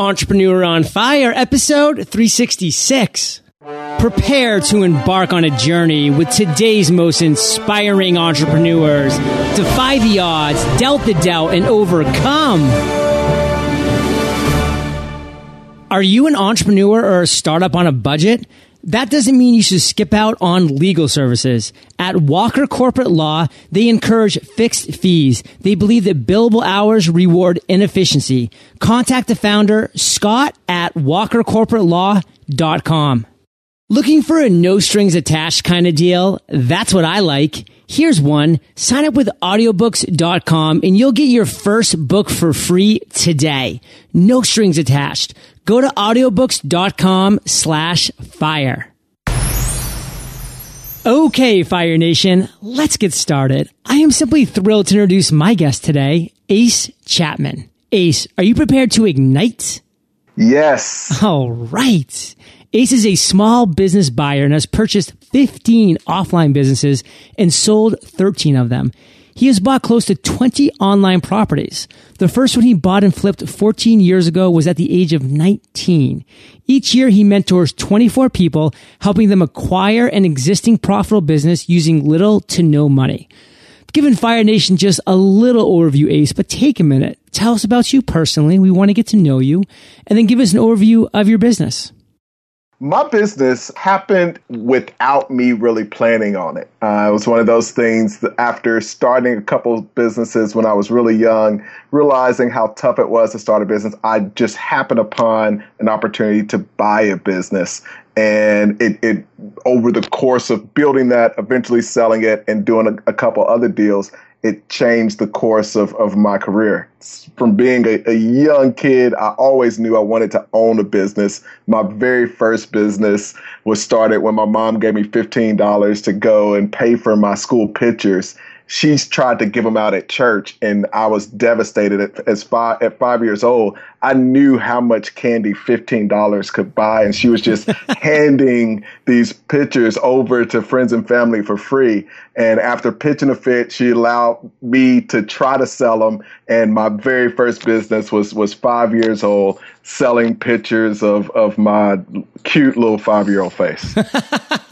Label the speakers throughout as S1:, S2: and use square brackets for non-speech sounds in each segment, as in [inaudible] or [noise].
S1: Entrepreneur on Fire, episode 366. Prepare to embark on a journey with today's most inspiring entrepreneurs. Defy the odds, doubt the doubt, and overcome. Are you an entrepreneur or a startup on a budget? That doesn't mean you should skip out on legal services. At Walker Corporate Law, they encourage fixed fees. They believe that billable hours reward inefficiency. Contact the founder, Scott at walkercorporatelaw.com. Looking for a no strings attached kind of deal? That's what I like. Here's one. Sign up with audiobooks.com and you'll get your first book for free today. No strings attached. Go to audiobooks.com slash fire. Okay, Fire Nation, let's get started. I am simply thrilled to introduce my guest today, Ace Chapman. Ace, are you prepared to ignite?
S2: Yes.
S1: All right. Ace is a small business buyer and has purchased 15 offline businesses and sold 13 of them. He has bought close to 20 online properties. The first one he bought and flipped 14 years ago was at the age of 19. Each year he mentors 24 people, helping them acquire an existing profitable business using little to no money. Given Fire Nation just a little overview, Ace, but take a minute. Tell us about you personally. We want to get to know you and then give us an overview of your business
S2: my business happened without me really planning on it. Uh, it was one of those things after starting a couple businesses when I was really young, realizing how tough it was to start a business. I just happened upon an opportunity to buy a business. And it, it over the course of building that, eventually selling it and doing a, a couple other deals, it changed the course of, of my career. From being a, a, young kid, I always knew I wanted to own a business. My very first business was started when my mom gave me $15 to go and pay for my school pictures she's tried to give them out at church and i was devastated at, as five, at five years old. I knew how much candy $15 could buy and she was just [laughs] handing these pictures over to friends and family for free. And after pitching a fit she allowed me to try to sell them and my very first business was was five years old selling pictures of of my cute little five year old face [laughs]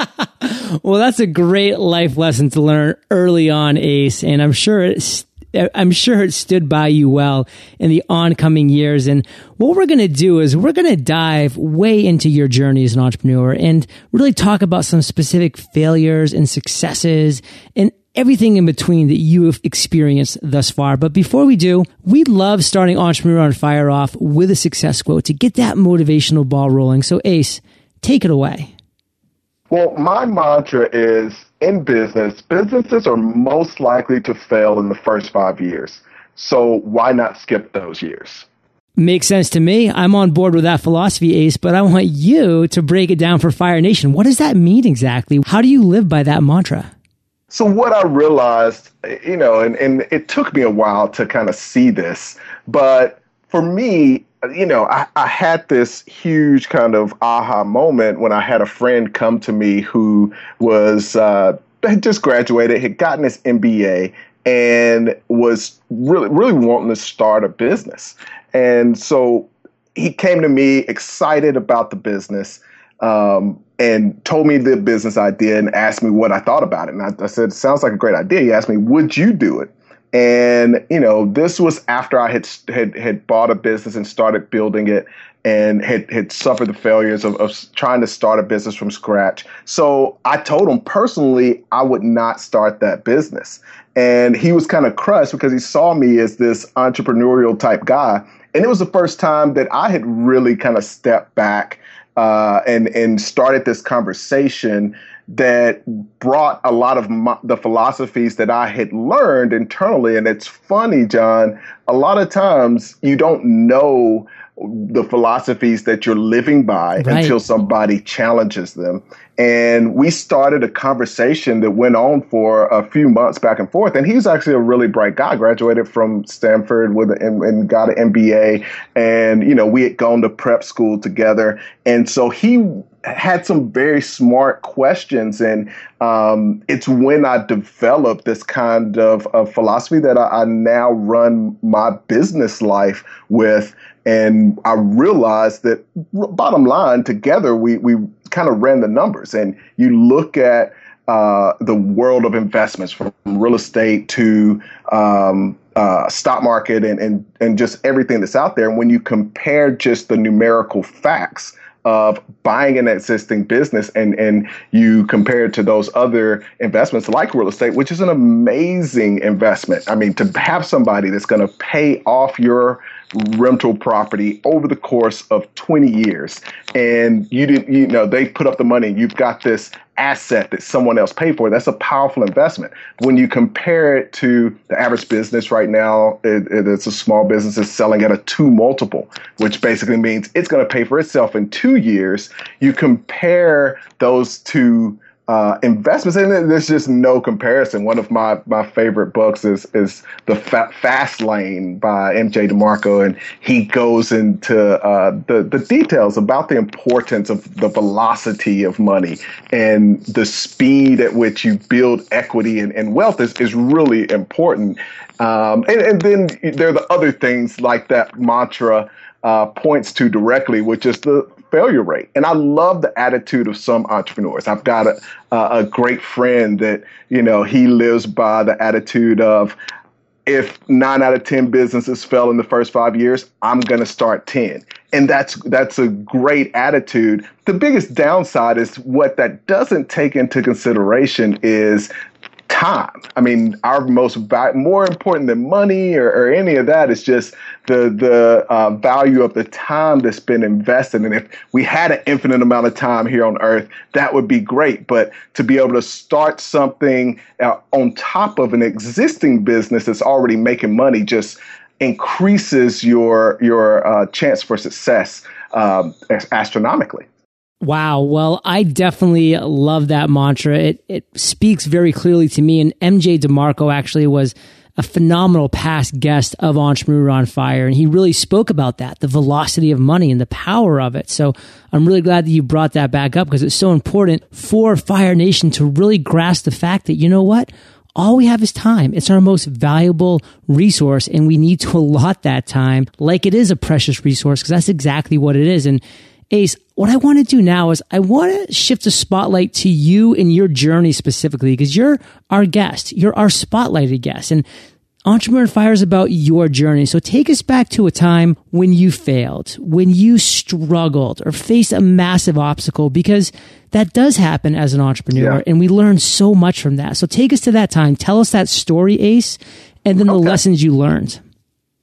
S1: well, that's a great life lesson to learn early on, Ace, and I'm sure it's I'm sure it stood by you well in the oncoming years. And what we're going to do is we're going to dive way into your journey as an entrepreneur and really talk about some specific failures and successes and everything in between that you have experienced thus far. But before we do, we love starting Entrepreneur on Fire off with a success quote to get that motivational ball rolling. So Ace, take it away.
S2: Well, my mantra is in business, businesses are most likely to fail in the first five years. So why not skip those years?
S1: Makes sense to me. I'm on board with that philosophy, Ace, but I want you to break it down for Fire Nation. What does that mean exactly? How do you live by that mantra?
S2: So what I realized, you know, and, and it took me a while to kind of see this, but for me, you know, I, I had this huge kind of aha moment when I had a friend come to me who was uh, had just graduated, had gotten his MBA, and was really really wanting to start a business. And so he came to me excited about the business. Um, and told me the business idea and asked me what I thought about it. And I, I said, "Sounds like a great idea." He asked me, "Would you do it?" And you know, this was after I had had had bought a business and started building it, and had had suffered the failures of, of trying to start a business from scratch. So I told him personally I would not start that business, and he was kind of crushed because he saw me as this entrepreneurial type guy, and it was the first time that I had really kind of stepped back uh, and and started this conversation that brought a lot of my, the philosophies that I had learned internally. And it's funny, John, a lot of times you don't know the philosophies that you're living by right. until somebody challenges them. And we started a conversation that went on for a few months back and forth. And he's actually a really bright guy, graduated from Stanford with an, and got an MBA. And, you know, we had gone to prep school together. And so he had some very smart questions. And um, it's when I developed this kind of, of philosophy that I, I now run my business life with And I realized that bottom line, together, we, we kind of ran the numbers. And you look at uh, the world of investments from real estate to um, uh, stock market and, and, and just everything that's out there. And when you compare just the numerical facts of buying an existing business and, and you compare it to those other investments like real estate, which is an amazing investment. I mean, to have somebody that's going to pay off your rental property over the course of 20 years. And you didn't you know they put up the money you've got this asset that someone else paid for. That's a powerful investment. When you compare it to the average business right now it, it, it's a small business is selling at a two multiple which basically means it's going to pay for itself in two years. You compare those two uh, investments, and there's just no comparison. One of my, my favorite books is is the Fa- Fast Lane by M.J. DeMarco, and he goes into uh, the the details about the importance of the velocity of money and the speed at which you build equity and, and wealth is is really important. Um, and, and then there are the other things like that mantra uh, points to directly, which is the failure rate. And I love the attitude of some entrepreneurs. I've got a, a great friend that, you know, he lives by the attitude of, if nine out of 10 businesses fail in the first five years, I'm going to start 10. And that's, that's a great attitude. The biggest downside is what that doesn't take into consideration is time. I mean, our most more important than money or, or, any of that is just the the uh, value of the time that's been invested. And if we had an infinite amount of time here on Earth, that would be great. But to be able to start something uh, on top of an existing business that's already making money just increases your your uh, chance for success um, astronomically.
S1: Wow. Well, I definitely love that mantra. It it speaks very clearly to me. And MJ DeMarco actually was a phenomenal past guest of Entrepreneur on Fire, and he really spoke about that, the velocity of money and the power of it. So I'm really glad that you brought that back up because it's so important for Fire Nation to really grasp the fact that you know what all we have is time. It's our most valuable resource and we need to [laughs] allot that time like it is a precious resource because that's exactly what it is. And Ace, what I want to do now is I want to shift the spotlight to you and your journey specifically because you're our guest. You're our spotlighted guest. And Entrepreneur Fire is about your journey. So take us back to a time when you failed, when you struggled or faced a massive obstacle because that does happen as an entrepreneur yeah. and we learn so much from that. So take us to that time. Tell us that story, Ace, and then okay. the lessons you learned.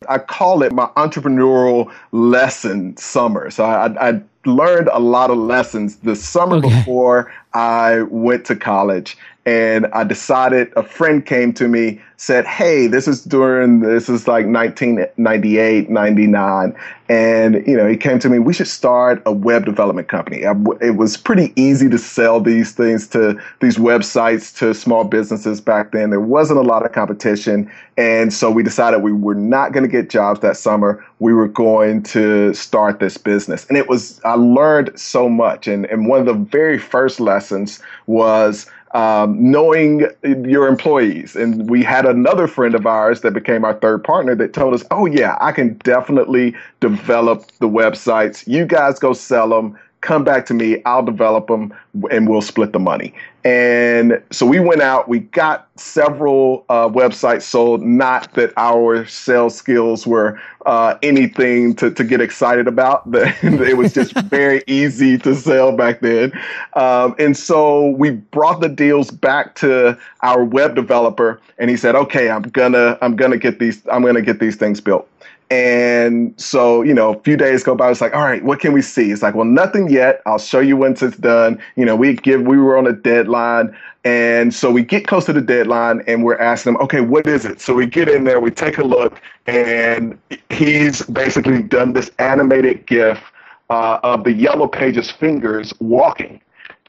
S2: I call it my entrepreneurial lesson summer. So I, I learned a lot of lessons the summer okay. before I went to college and I decided a friend came to me said hey this is during this is like 1998 99 and you know he came to me we should start a web development company. It was pretty easy to sell these things to these websites to small businesses back then. There wasn't a lot of competition. And so we decided we were not going to get jobs that summer. We were going to start this business. And it was i learned so much. And, and one of the very first lessons was um, knowing your employees. And we had another friend of ours that became our third partner that told us, oh, yeah, I can definitely develop the websites. You guys go sell them come back to me, I'll develop them, and we'll split the money. And so we went out, we got several uh, websites sold, not that our sales skills were uh, anything to, to get excited about. [laughs] it was just [laughs] very easy to sell back then. Um, and so we brought the deals back to our web developer, and he said, okay, I'm gonna, I'm gonna get these, I'm gonna get these things built. And so, you know, a few days go by. It's like, all right, what can we see? It's like, well, nothing yet. I'll show you once it's done. You know, we give, we were on a deadline. And so we get close to the deadline and we're asking them, okay, what is it? So we get in there, we take a look, and he's basically done this animated GIF uh, of the yellow pages fingers walking.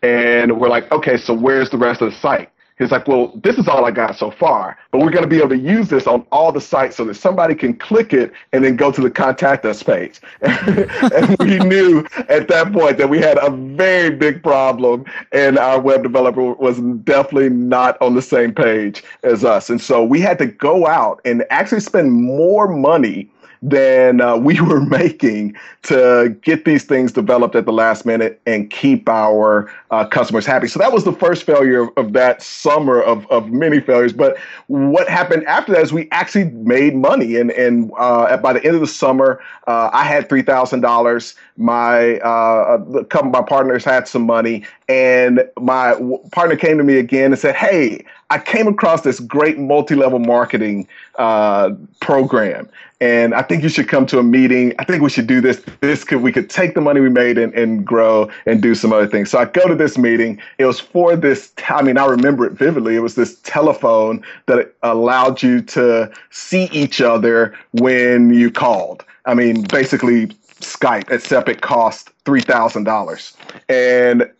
S2: And we're like, okay, so where's the rest of the site? He's like, well, this is all I got so far, but we're going to be able to use this on all the sites so that somebody can click it and then go to the contact us page. [laughs] and we knew at that point that we had a very big problem and our web developer was definitely not on the same page as us. And so we had to go out and actually spend more money than uh, we [laughs] were making to get these things developed at the last minute and keep our uh, customers happy. So that was the first failure of, of that summer of, of many failures. But what happened after that is we actually made money. And, and uh, by the end of the summer, uh, I had $3,000. My, uh, a couple my partners had some money. And my partner came to me again and said, Hey, I came across this great multi-level marketing uh, program, and I think you should come to a meeting. I think we should do this. This could we could take the money we made and, and grow and do some other things. So I go to this meeting. It was for this. I mean, I remember it vividly. It was this telephone that allowed you to see each other when you called. I mean, basically Skype, except it cost three thousand dollars, and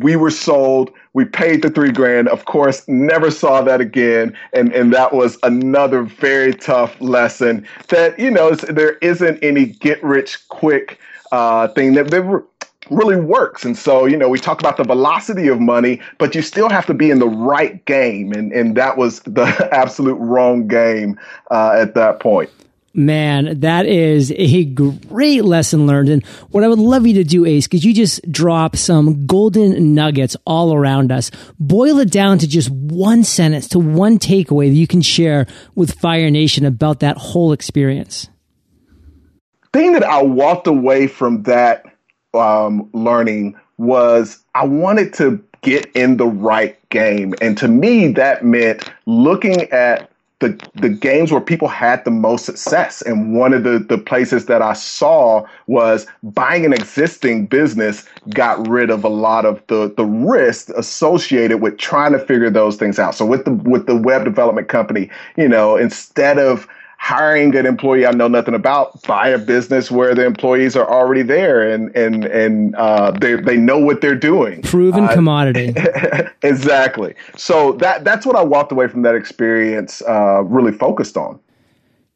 S2: we were sold. We paid the three grand. Of course, never saw that again. And and that was another very tough lesson. That you know there isn't any get rich quick uh, thing that really works. And so you know we talk about the velocity of money, but you still have to be in the right game. And and that was the [laughs] absolute wrong game uh, at that point.
S1: Man, that is a great lesson learned. And what I would love you to do, Ace, because you just drop some golden nuggets all around us. Boil it down to just one sentence, to one takeaway that you can share with Fire Nation about that whole experience.
S2: Thing that I walked away from that um, learning was I wanted to get in the right game. And to me, that meant looking at the the games where people had the most success. And one of the, the places that I saw was buying an existing business got rid of a lot of the the risk associated with trying to figure those things out. So with the with the web development company, you know, instead of hiring an employee I know nothing about, buy a business where the employees are already there and and and uh, they they know what they're doing.
S1: Proven uh, commodity. [laughs]
S2: exactly. So that that's what I walked away from that experience uh, really focused on.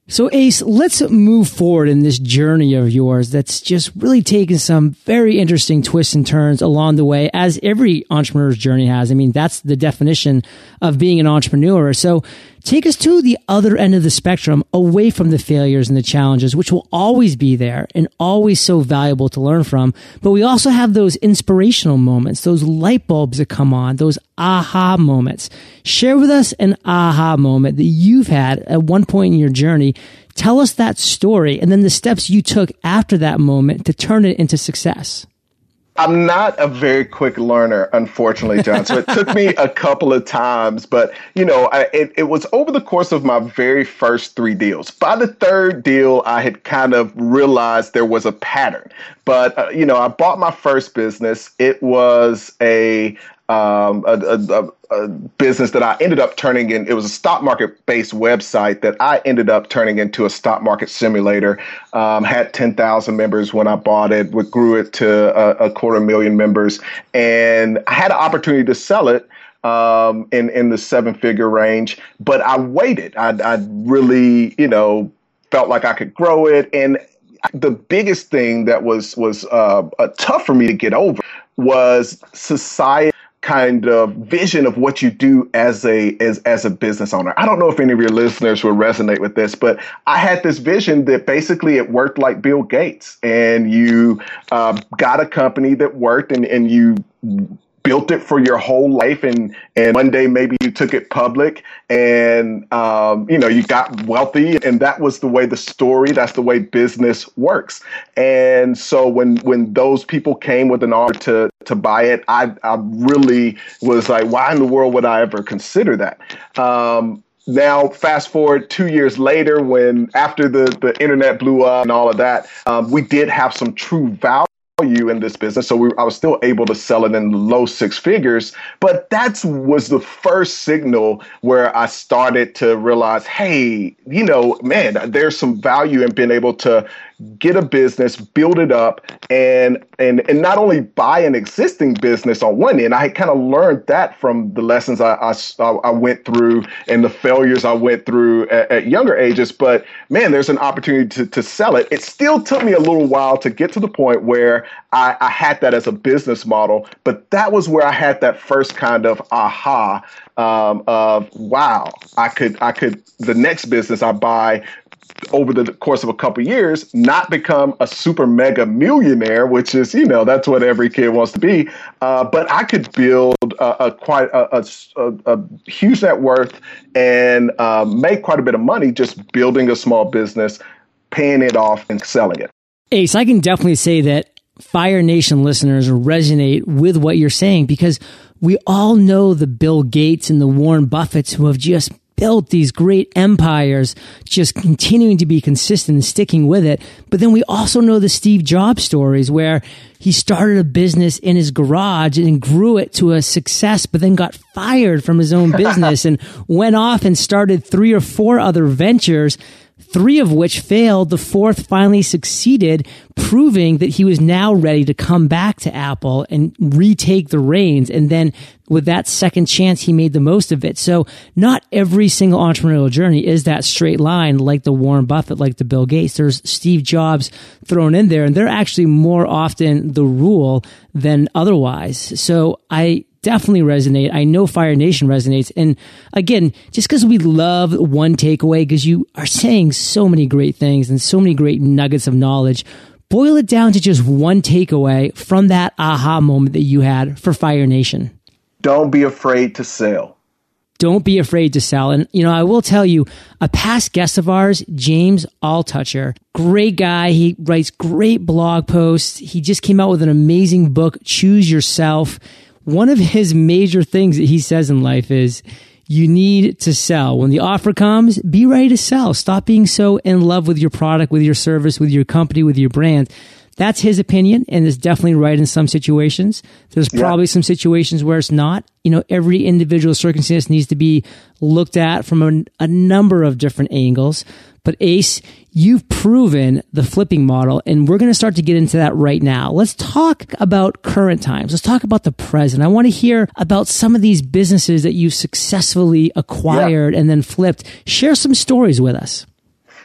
S1: So, Ace, let's move forward in this journey of yours that's just really taken some very interesting twists and turns along the way, as every entrepreneur's journey has. I mean, that's the definition of being an entrepreneur. So, take us to the other end of the spectrum away from the failures and the challenges, which will always be there and always so valuable to learn from. But we also have those inspirational moments, those light bulbs that come on, those aha moments. Share with us an aha moment that you've had at one point in your journey. Tell us that story and then the steps you took after that moment to turn it into success.
S2: I'm not a very quick learner, unfortunately, John. So it took me a couple of times, but you know, I, it, it was over the course of my very first three deals. By the third deal, I had kind of realized there was a pattern. But uh, you know, I bought my first business. It was a um, a, a, a, business that I ended up turning in. It was a stock market based website that I ended up turning into a stock market simulator. Um, had 10,000 members when I bought it, we grew it to a, a quarter million members, and I had an opportunity to sell it. Um, in in the seven figure range, but I waited. I, I really, you know, felt like I could grow it, and the biggest thing that was was uh, uh, tough for me to get over was society kind of vision of what you do as a as as a business owner. I don't know if any of your listeners will resonate with this, but I had this vision that basically it worked like Bill Gates, and you uh, got a company that worked, and and you built it for your whole life and and one day maybe you took it public and um, you know you got wealthy and that was the way the story that's the way business works. And so when when those people came with an offer to to buy it i i really was like why in the world would i ever consider that? Um, now fast forward two years later when after the, the internet blew up and all of that um, we did have some true value value in this business. So we, I was still able to sell it in low six figures. But that was the first signal where I started to realize, hey, you know, man, there's some value in being able to get a business, build it up, and and and not only buy an existing business on one end. I kind of learned that from the lessons I, I, I went through and the failures I went through at, at, younger ages. But man, there's an opportunity to, to sell it. It still took me a little while to get to the point where I, I had that as a business model. But that was where I had that first kind of aha um, of wow, I could I could the next business I buy over the course of a couple years, not become a super mega millionaire, which is, you know, that's what every kid wants to be. Uh, but I could build a, a quite a, a, a, huge net worth and uh, make quite a bit of money just building a small business, paying it off, and selling it.
S1: Ace, I can definitely say that Fire Nation listeners resonate with what you're saying because we all know the Bill Gates and the Warren Buffetts who have just built these great empires, just continuing to be consistent and sticking with it. But then we also know the Steve Jobs stories where he started a business in his garage and grew it to a success, but then got fired from his own [laughs] business and went off and started three or four other ventures three of which failed. The fourth finally succeeded, proving that he was now ready to come back to Apple and retake the reins. And then with that second chance, he made the most of it. So not every single entrepreneurial journey is that straight line like the Warren Buffett, like the Bill Gates. There's Steve Jobs thrown in there and they're actually more often the rule than otherwise. So I definitely resonate. I know Fire Nation resonates. And again, just because we love one takeaway, because you are saying so many great things and so many great nuggets of knowledge, boil it down to just one takeaway from that aha moment that you had for Fire Nation.
S2: Don't be afraid to sell.
S1: Don't be afraid to sell. And, you know, I will tell you, a past guest of ours, James Altucher, great guy. He writes great blog posts. He just came out with an amazing book, Choose Yourself one of his major things that he says in life is you need to sell. When the offer comes, be ready to sell. Stop being so in love with your product, with your service, with your company, with your brand. That's his opinion and is definitely right in some situations. There's probably yeah. some situations where it's not. You know, every individual circumstance needs to be looked at from a, a number of different angles. But Ace, you've proven the flipping model, and we're going to start to get into that right now. Let's talk about current times. Let's talk about the present. I want to hear about some of these businesses that you've successfully acquired yeah. and then flipped. Share some stories with us.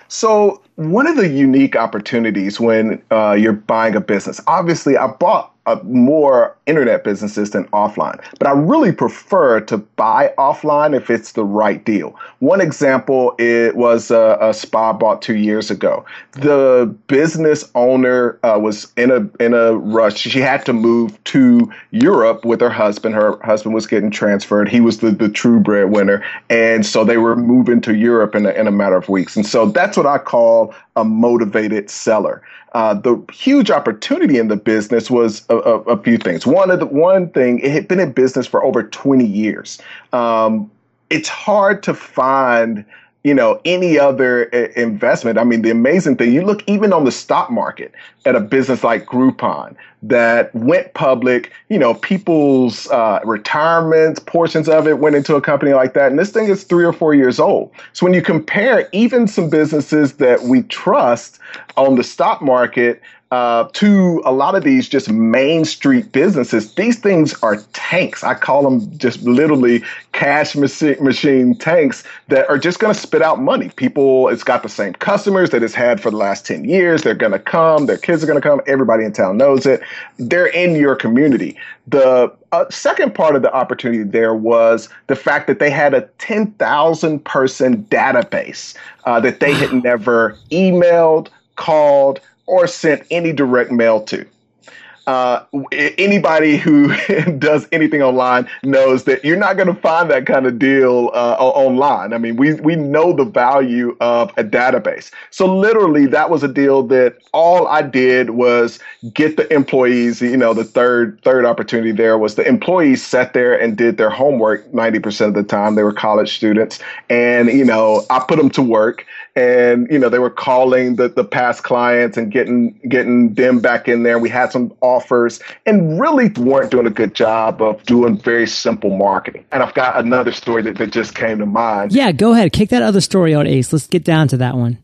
S2: So, one of the unique opportunities when uh, you're buying a business, obviously, I bought uh, more internet businesses than offline. But I really prefer to buy offline if it's the right deal. One example it was a, a spa bought two years ago. The business owner uh, was in a in a rush. She had to move to Europe with her husband. Her husband was getting transferred. He was the, the true breadwinner, and so they were moving to Europe in a, in a matter of weeks. And so that's what I call a motivated seller. Uh, the huge opportunity in the business was a, a, a, few things. One of the one thing, it had been in business for over 20 years. Um, it's hard to find you know any other uh, investment. I mean the amazing thing you look even on the stock market at a business like groupon that went public you know people's uh, retirements portions of it went into a company like that. And this thing is three or four years old. So when you compare even some businesses that we trust on the stock market uh, to a lot of these just main street businesses, these things are tanks. I call them just literally cash machine, tanks that are just going to spit out money. People, it's got the same customers that it's had for the last 10 years. They're going to come. Their kids are going to come. Everybody in town knows it. They're in your community. The uh, second part of the opportunity there was the fact that they had a 10,000 person database uh, that they had never emailed, called, or sent any direct mail to. Uh, anybody who [laughs] does anything online knows that you're not going to find that kind of deal uh, online. I mean, we we know the value of a database. So literally, that was a deal that all I did was get the employees. You know, the third third opportunity there was the employees sat there and did their homework ninety percent of the time. They were college students, and you know, I put them to work and you know they were calling the, the past clients and getting getting them back in there. We had some offers and really weren't doing a good job of doing very simple marketing. And i've got another story that, that just came to mind.
S1: Yeah go ahead. Kick that other story out ace. Let's get down to that one.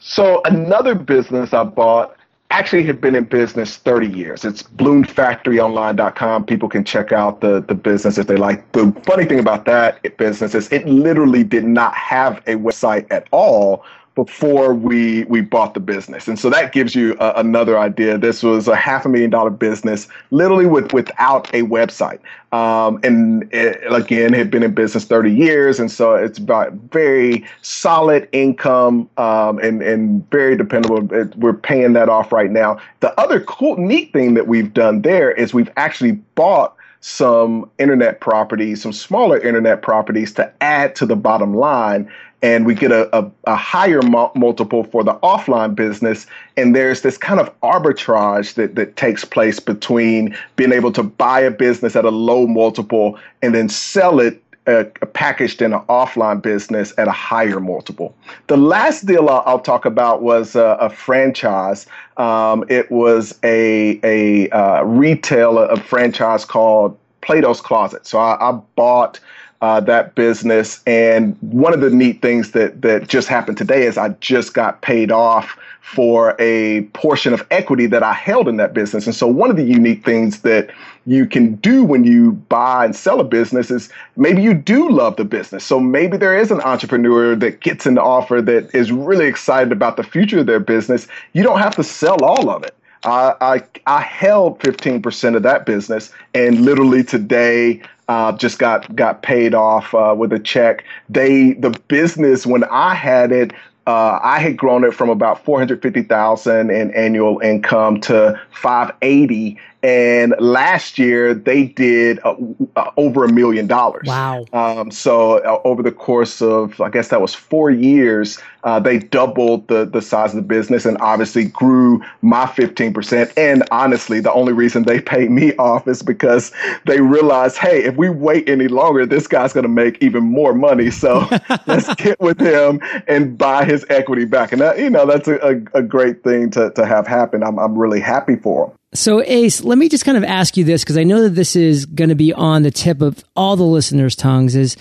S2: So another business i bought actually have been in business 30 years. It's balloonfactoryonline.com. People can check out the, the business if they like. The funny thing about that business is it literally did not have a website at all before we we bought the business, and so that gives you a, another idea. This was a half a million dollar business, literally with without a website, um, and it, again had been in business thirty years, and so it's about very solid income um, and and very dependable. It, we're paying that off right now. The other cool, neat thing that we've done there is we've actually bought some internet properties, some smaller internet properties to add to the bottom line and we get a, a, a higher mu- multiple for the offline business. And there's this kind of arbitrage that, that takes place between being able to buy a business at a low multiple and then sell it uh, packaged in an offline business at a higher multiple. The last deal I'll, I'll talk about was a, a franchise. Um, it was a, a uh, retail, a franchise called Plato's Closet. So I, I bought uh, that business. And one of the neat things that that just happened today is I just got paid off for a portion of equity that I held in that business. And so one of the unique things that you can do when you buy and sell a business is maybe you do love the business. So maybe there is an entrepreneur that gets an offer that is really excited about the future of their business. You don't have to sell all of it. I, I, I held 15% of that business, and literally today uh, just got got paid off uh, with a check. They the business when I had it. Uh, I had grown it from about 450,000 in annual income to 580 and last year they did uh, uh, over a million dollars.
S1: Wow!
S2: Um, so uh, over the course of, I guess that was four years, uh, they doubled the the size of the business and obviously grew my fifteen percent. And honestly, the only reason they paid me [laughs] off is because they realized, hey, if we wait any longer, this guy's going to make even more money. So [laughs] let's get with him and buy his equity back. And that, you know, that's a, a, a great thing to to have happen. I'm I'm really happy for him.
S1: So, Ace, let me just kind of ask you this because I know that this is going to be on the tip of all the listeners' tongues is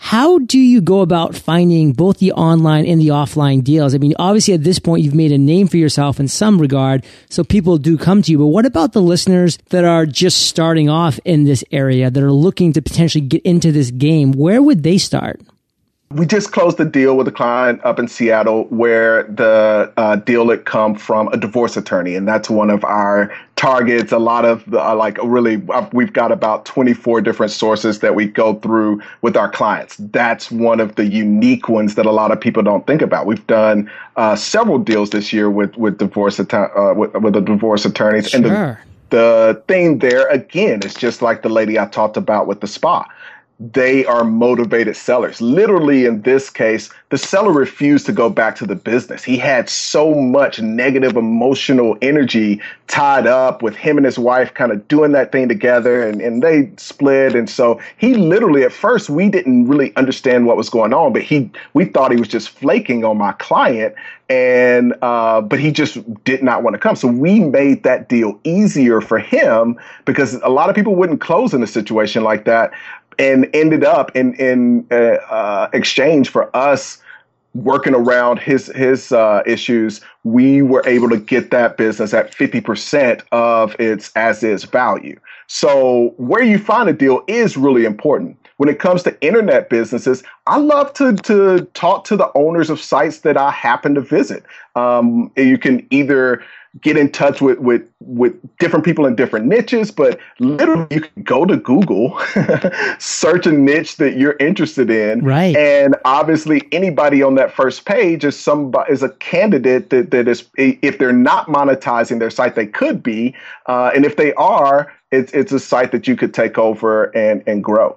S1: how do you go about finding both the online and the offline deals? I mean, obviously at this point, you've made a name for yourself in some regard, so people do come to you. But what about the listeners that are just starting off in this area that are looking to potentially get into this game? Where would they start?
S2: We just closed a deal with a client up in Seattle where the uh, deal had come from a divorce attorney, and that's one of our targets. A lot of the, uh, like really, uh, we've got about 24 different sources that we go through with our clients. That's one of the unique ones that a lot of people don't think about. We've done uh, several deals this year with with divorce uh, with, with the divorce attorneys,
S1: sure.
S2: and the, the thing there again is just like the lady I talked about with the spa they are motivated sellers. Literally, in this case, the seller refused to go back to the business. He had so much negative emotional energy tied up with him and his wife kind of doing that thing together, and, and they split. And so he literally, at first, we didn't really understand what was going on, but he we thought he was just flaking on my client, and uh, but he just did not want to come. So we made that deal easier for him because a lot of people wouldn't close in a situation like that and ended up in in uh, uh, exchange for us working around his his uh, issues, we were able to get that business at 50% of its as is value. So where you find a deal is really important. When it comes to internet businesses, I love to to talk to the owners of sites that I happen to visit. Um, you can either get in touch with with with different people in different niches but literally you can go to google [laughs] search a niche that you're interested in.
S1: Right.
S2: And obviously anybody on that first page is somebody is a candidate that, that is if they're not monetizing their site they could be. Uh, and if they are it's it's a site that you could take over and and grow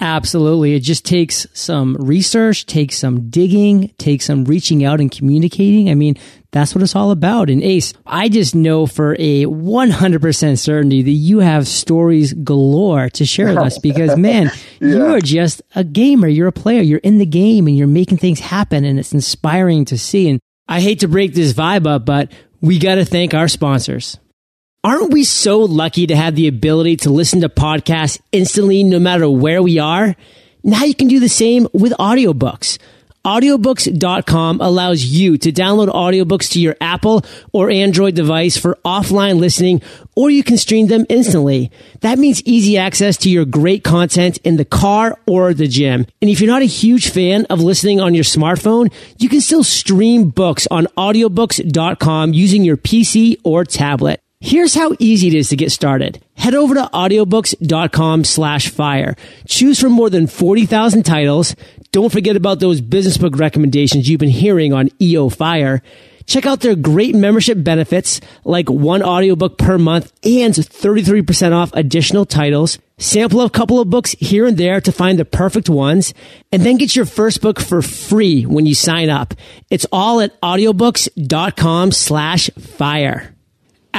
S1: Absolutely. It just takes some research, takes some digging, takes some reaching out and communicating. I mean, that's what it's all about. And Ace, I just know for a 100% certainty that you have stories galore to share with us [laughs] because, man, yeah. you are just a gamer. You're a player. You're in the game and you're making things happen and it's inspiring to see. And I hate to break this vibe up, but we got to thank our sponsors. Aren't we so lucky to have the ability to listen to podcasts instantly no matter where we are? Now you can do the same with audiobooks. Audiobooks.com allows you to download audiobooks to your Apple or Android device for offline listening, or you can stream them instantly. That means easy access to your great content in the car or the gym. And if you're not a huge fan of listening on your smartphone, you can still stream books on audiobooks.com using your PC or tablet. Here's how easy it is to get started. Head over to audiobooks.com slash fire. Choose from more than 40,000 titles. Don't forget about those business book recommendations you've been hearing on EO Fire. Check out their great membership benefits like one audiobook per month and 33% off additional titles. Sample a couple of books here and there to find the perfect ones and then get your first book for free when you sign up. It's all at audiobooks.com slash fire.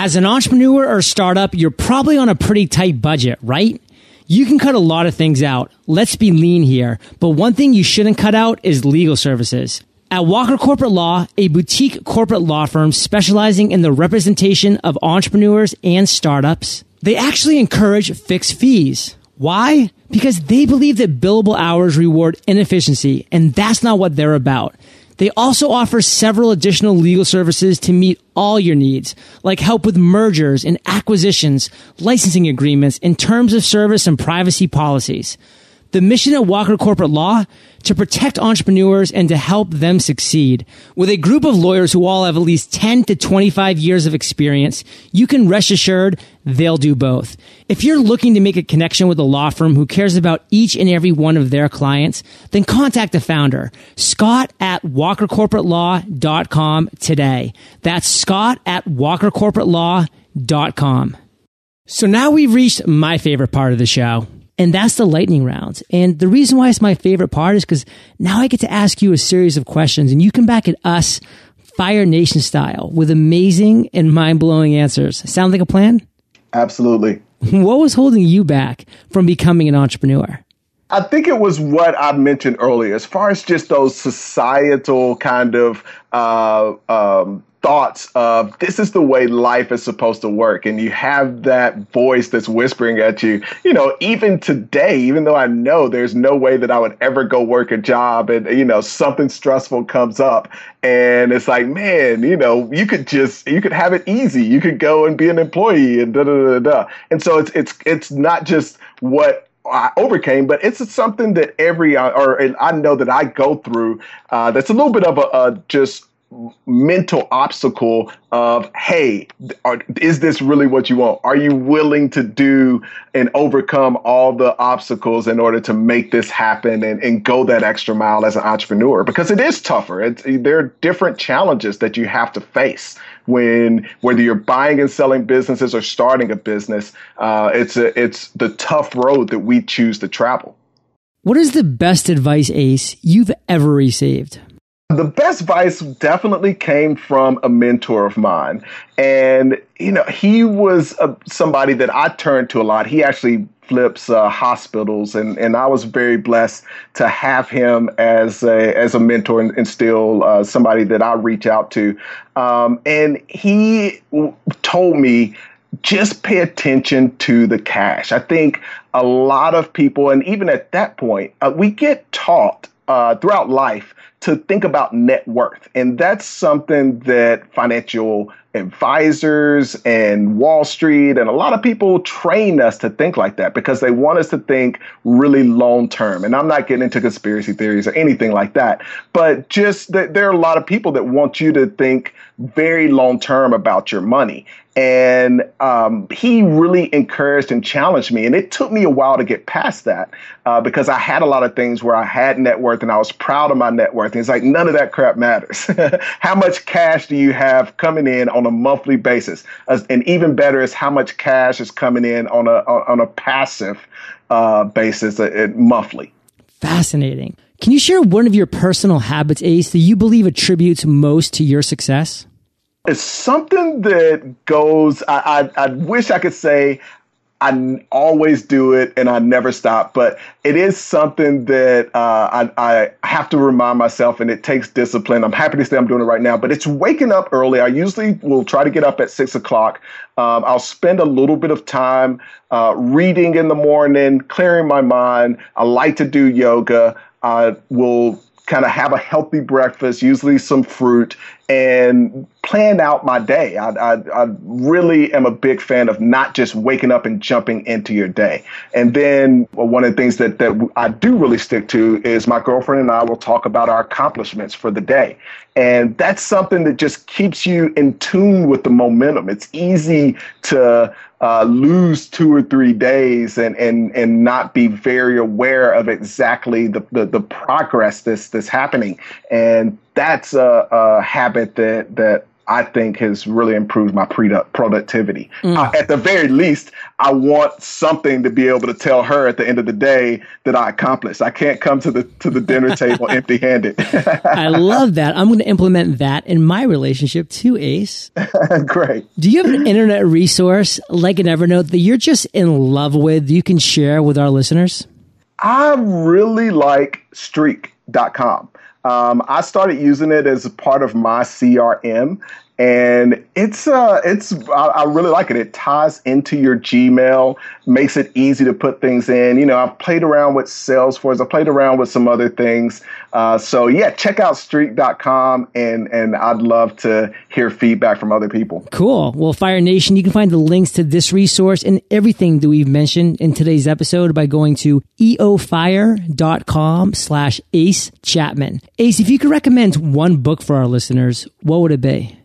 S1: As an entrepreneur or startup, you're probably on a pretty tight budget, right? You can cut a lot of things out. Let's be lean here. But one thing you shouldn't cut out is legal services. At Walker Corporate Law, a boutique corporate law firm specializing in the representation of entrepreneurs and startups, they actually encourage fixed fees. Why? Because they believe that billable hours reward inefficiency, and that's not what they're about. They also offer several additional legal services to meet all your needs, like help with mergers and acquisitions, licensing agreements, and terms of service and privacy policies. The mission at Walker Corporate Law to protect entrepreneurs and to help them succeed. With a group of lawyers who all have at least 10 to 25 years of experience, you can rest assured they'll do both. If you're looking to make a connection with a law firm who cares about each and every one of their clients, then contact the founder, Scott at walkercorporatelaw.com today. That's Scott at walkercorporatelaw.com. So now we've reached my favorite part of the show and that's the lightning round. And the reason why it's my favorite part is because now I get to ask you a series of questions and you come back at us Fire Nation style with amazing and mind blowing answers. Sound like a plan?
S2: Absolutely. [laughs]
S1: What was holding you back from becoming an entrepreneur?
S2: I think it was what I mentioned earlier, as far as just those societal kind of uh, um, thoughts of this is the way life is supposed to work and you have that voice that's whispering at you you know even today even though i know there's no way that i would ever go work a job and you know something stressful comes up and it's like man you know you could just you could have it easy you could go and be an employee and da da da da and so it's it's it's not just what I overcame, but it's something that every or I know that I go through. Uh, that's a little bit of a, a just mental obstacle of hey are, is this really what you want? Are you willing to do and overcome all the obstacles in order to make this happen and, and go that extra mile as an entrepreneur? Because it is tougher. It's, there are different challenges that you have to face when whether you're buying and selling businesses or starting a business uh, it's a, it's the tough road that we choose to travel.
S1: What is the best advice ace you've ever received
S2: the best advice definitely came from a mentor of mine. And, you know, he was a, somebody that I turned to a lot. He actually flips uh, hospitals, and, and I was very blessed to have him as a, as a mentor and, and still uh, somebody that I reach out to. Um, and he w- told me just pay attention to the cash. I think a lot of people, and even at that point, uh, we get taught uh, throughout life to think about net worth. And that's something that financial advisors and Wall Street and a lot of people train us to think like that because they want us to think really long term. And I'm not getting into conspiracy theories or anything like that, but just that there are a lot of people that want you to think very long term about your money. And um, he really encouraged and challenged me. And it took me a while to get past that uh, because I had a lot of things where I had net worth and I was proud of my net worth. And it's like, none of that crap matters. [laughs] How much cash do you have coming in on a monthly basis? and even better is how much cash is coming in on a, on a passive uh, basis uh, monthly.
S1: Fascinating. Can you share one of your personal habits, Ace, that you believe attributes most to your success?
S2: It's something that goes. I, I, I wish I could say I always do it and I never stop, but it is something that uh, I, I, have to remind myself, and it takes discipline. I'm happy to say I'm doing it right now, but it's waking up early. I usually will try to get up at six o'clock. Um, I'll spend a little bit of time uh, reading in the morning, clearing my mind. I like to do yoga. I will kind of have a healthy breakfast, usually some fruit, and plan out my day. I, I, I, really am a big fan of not just waking up and jumping into your day. And then well, one of the things that, that I do really stick to is my girlfriend and I will talk about our accomplishments for the day. And that's something that just keeps you in tune with the momentum. It's easy to uh, lose two or three days and, and, and not be very aware of exactly the, the, the progress that's, that's happening. And that's a, a habit that, that I think has really improved my productivity. Mm. At the very least, I want something to be able to tell her at the end of the day that I accomplished. I can't come to the to the dinner [laughs] table empty-handed.
S1: I love that. I'm going to implement that in my relationship too, Ace. [laughs]
S2: Great.
S1: Do you have an internet resource like an Evernote that you're just in love with you can share with our listeners?
S2: I really like streak.com. Um, I started using it as part of my CRM, and it's uh it's I, I, really like it. It ties into your gmail makes it easy to put things in. You know i've played around with salesforce. I've played around with some other things. Uh, so yeah check out streak.com and and i'd love to hear feedback from other people.
S1: Cool. Well fire nation you can find the links to this resource and everything that we've mentioned in today's episode by going to eofire.com slash ace chapman. Ace if you could recommend one book for our listeners what would it be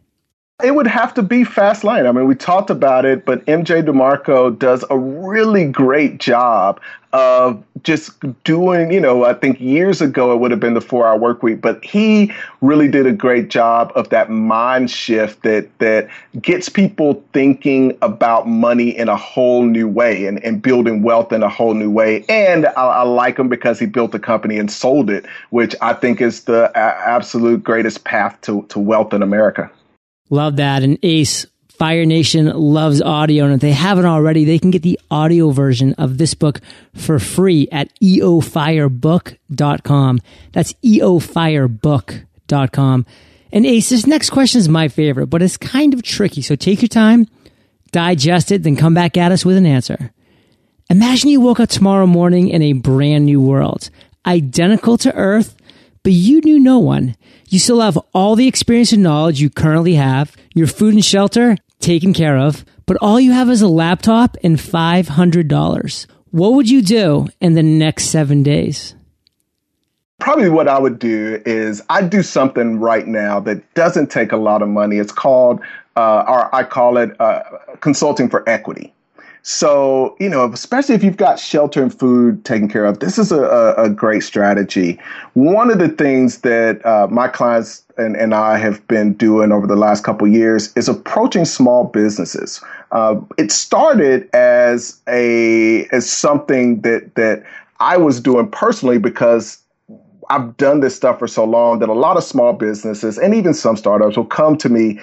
S2: it would have to be Fast Lane. I mean, we talked about it, but MJ DeMarco does a really great job of just doing, you know, I think years ago it would have been the four hour work week, but he really did a great job of that mind shift that that gets people thinking about money in a whole new way and, and building wealth in a whole new way. And I, I like him because he built a company and sold it, which I think is the a- absolute greatest path to, to wealth in America.
S1: Love that. And Ace, Fire Nation loves audio. And if they haven't already, they can get the audio version of this book for free at eofirebook.com. That's eofirebook.com. And Ace, this next question is my favorite, but it's kind of tricky. So take your time, digest it, then come back at us with an answer. Imagine you woke up tomorrow morning in a brand new world, identical to Earth, but you knew no one. You still have all the experience and knowledge you currently have, your food and shelter taken care of, but all you have is a laptop and $500. What would you do in the next seven days?
S2: Probably what I would do is I'd do something right now that doesn't take a lot of money. It's called, uh, or I call it uh, consulting for equity. So, you know, especially if you've got shelter and food taken care of, this is a, a great strategy. One of the things that uh, my clients and, and I have been doing over the last couple years is approaching small businesses. Uh, it started as a as something that that I was doing personally because I've done this stuff for so long that a lot of small businesses and even some startups will come to me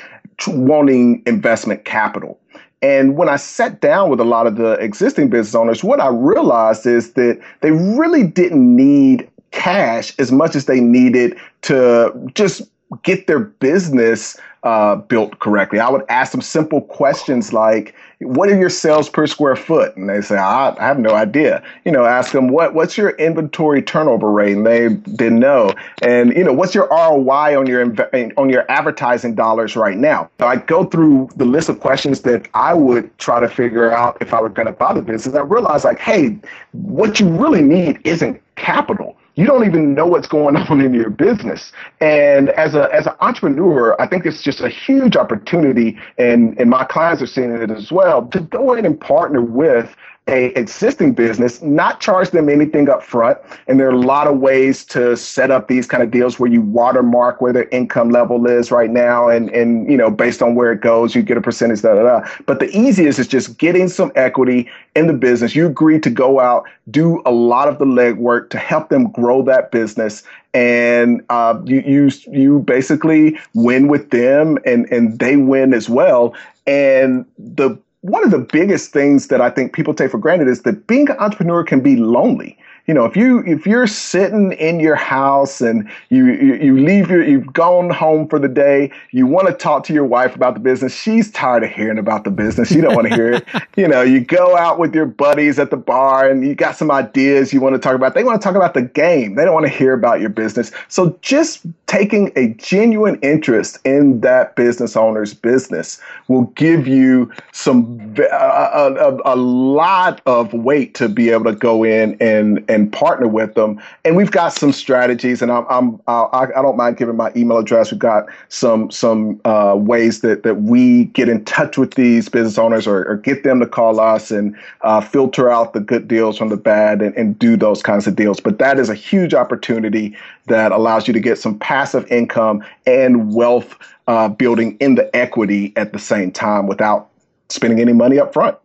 S2: wanting investment capital. And when I sat down with a lot of the existing business owners, what I realized is that they really didn't need cash as much as they needed to just get their business uh, built correctly. I would ask them simple questions like, "What are your sales per square foot?" And they say, "I, I have no idea." You know, ask them, "What what's your inventory turnover rate?" And they didn't know. And you know, what's your ROI on your on your advertising dollars right now? So I go through the list of questions that I would try to figure out if I were going to buy the business. I realized, like, hey, what you really need isn't capital you don't even know what's going [laughs] on in your business. And as a as an entrepreneur, I think it's just a huge opportunity, and and my clients are seeing it as well to go in and partner with a existing business, not charge them anything up front. And there are a lot of ways to set up these kind of deals where you watermark where their income level is right now. And, and, you know, based on where it goes, you get a percentage, da, da, da. But the easiest is just getting some equity in the business. You agree to go out, do a lot of the legwork to help them grow that business. And uh, you, you, you basically win with them and, and they win as well. And the one of the biggest things that I think people take for granted is that being an entrepreneur can be lonely. You know, if you if you're sitting in your house and you you, you leave your you've gone home for the day, you want to talk to your wife about the business. She's tired of hearing about the business. You don't want to hear it. [laughs] You know, you go out with your buddies at the bar and you got some ideas you want to talk about. They want to talk about the game. They don't want to hear about your business. So just taking a genuine interest in that business owner's business will give you some a, a, a lot of weight to be able to go in and and partner with them. And we've got some strategies, and I'm, I'm I, I don't mind giving my email address. We've got some some uh, ways that that we get in touch with these business owners or, or get them to call us and uh, filter out the good deals from the bad and, and do those kinds of deals. But that is a huge opportunity that allows you to get some passive income and wealth uh, building in the equity at the same time without spending any money up front.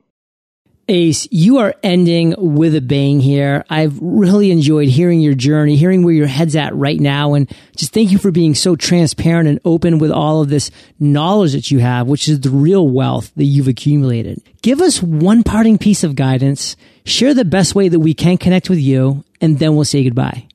S1: Ace, you are ending with a bang here. I've really enjoyed hearing your journey, hearing where your head's at right now, and just thank you for being so transparent and open with all of this knowledge that you have, which is the real wealth that you've accumulated. Give us one parting piece of guidance, share the best way that we can connect with you, and then we'll say goodbye.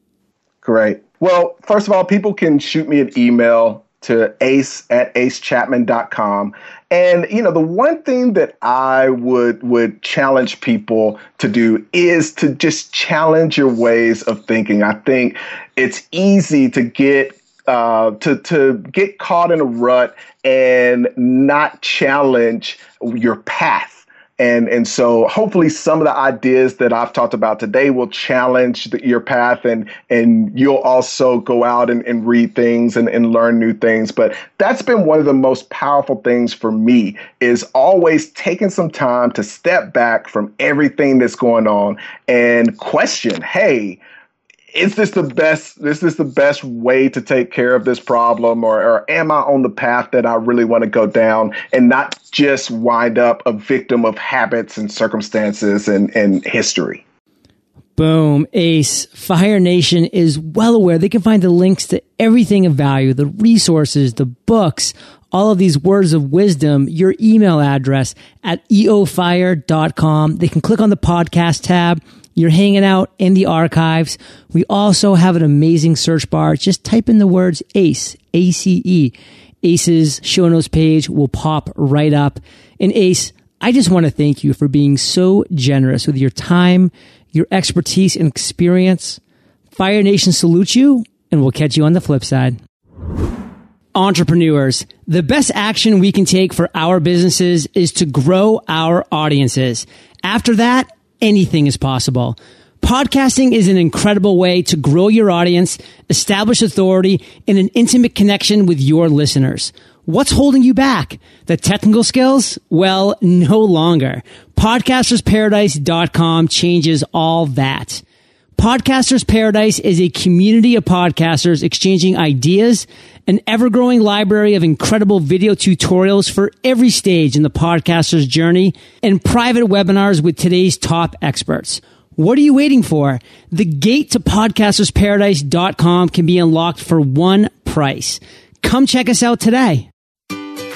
S2: Great. Well, first of all, people can shoot me an email to ace at acechapman.com. And you know, the one thing that I would would challenge people to do is to just challenge your ways of thinking. I think it's easy to get uh, to to get caught in a rut and not challenge your path and and so hopefully some of the ideas that I've talked about today will challenge the, your path and and you'll also go out and, and read things and, and learn new things. But that's been one of the most powerful things for me is always taking some time to step back from everything that's going on and question hey is this the best is this the best way to take care of this problem or, or am i on the path that i really want to go down and not just wind up a victim of habits and circumstances and, and history
S1: Boom. Ace. Fire Nation is well aware. They can find the links to everything of value, the resources, the books, all of these words of wisdom, your email address at eofire.com. They can click on the podcast tab you're hanging out in the archives. We also have an amazing search bar. Just type in the words ACE, A-C-E. ACE's show notes page will pop right up. And ACE, I just want to thank you for being so generous with your time, your expertise and experience. Fire Nation salutes you, and we'll catch you on the flip side. Entrepreneurs, the best action we can take for our businesses is to grow our audiences. After that, anything is possible. Podcasting is an incredible way to grow your audience, establish authority, and an intimate connection with your listeners. What's holding you back? The technical skills? Well, no longer. Podcastersparadise.com changes all that. Podcasters Paradise is a community of podcasters exchanging ideas, an ever growing library of incredible video tutorials for every stage in the podcaster's journey, and private webinars with today's top experts. What are you waiting for? The gate to podcastersparadise.com can be unlocked for one price. Come check us out today.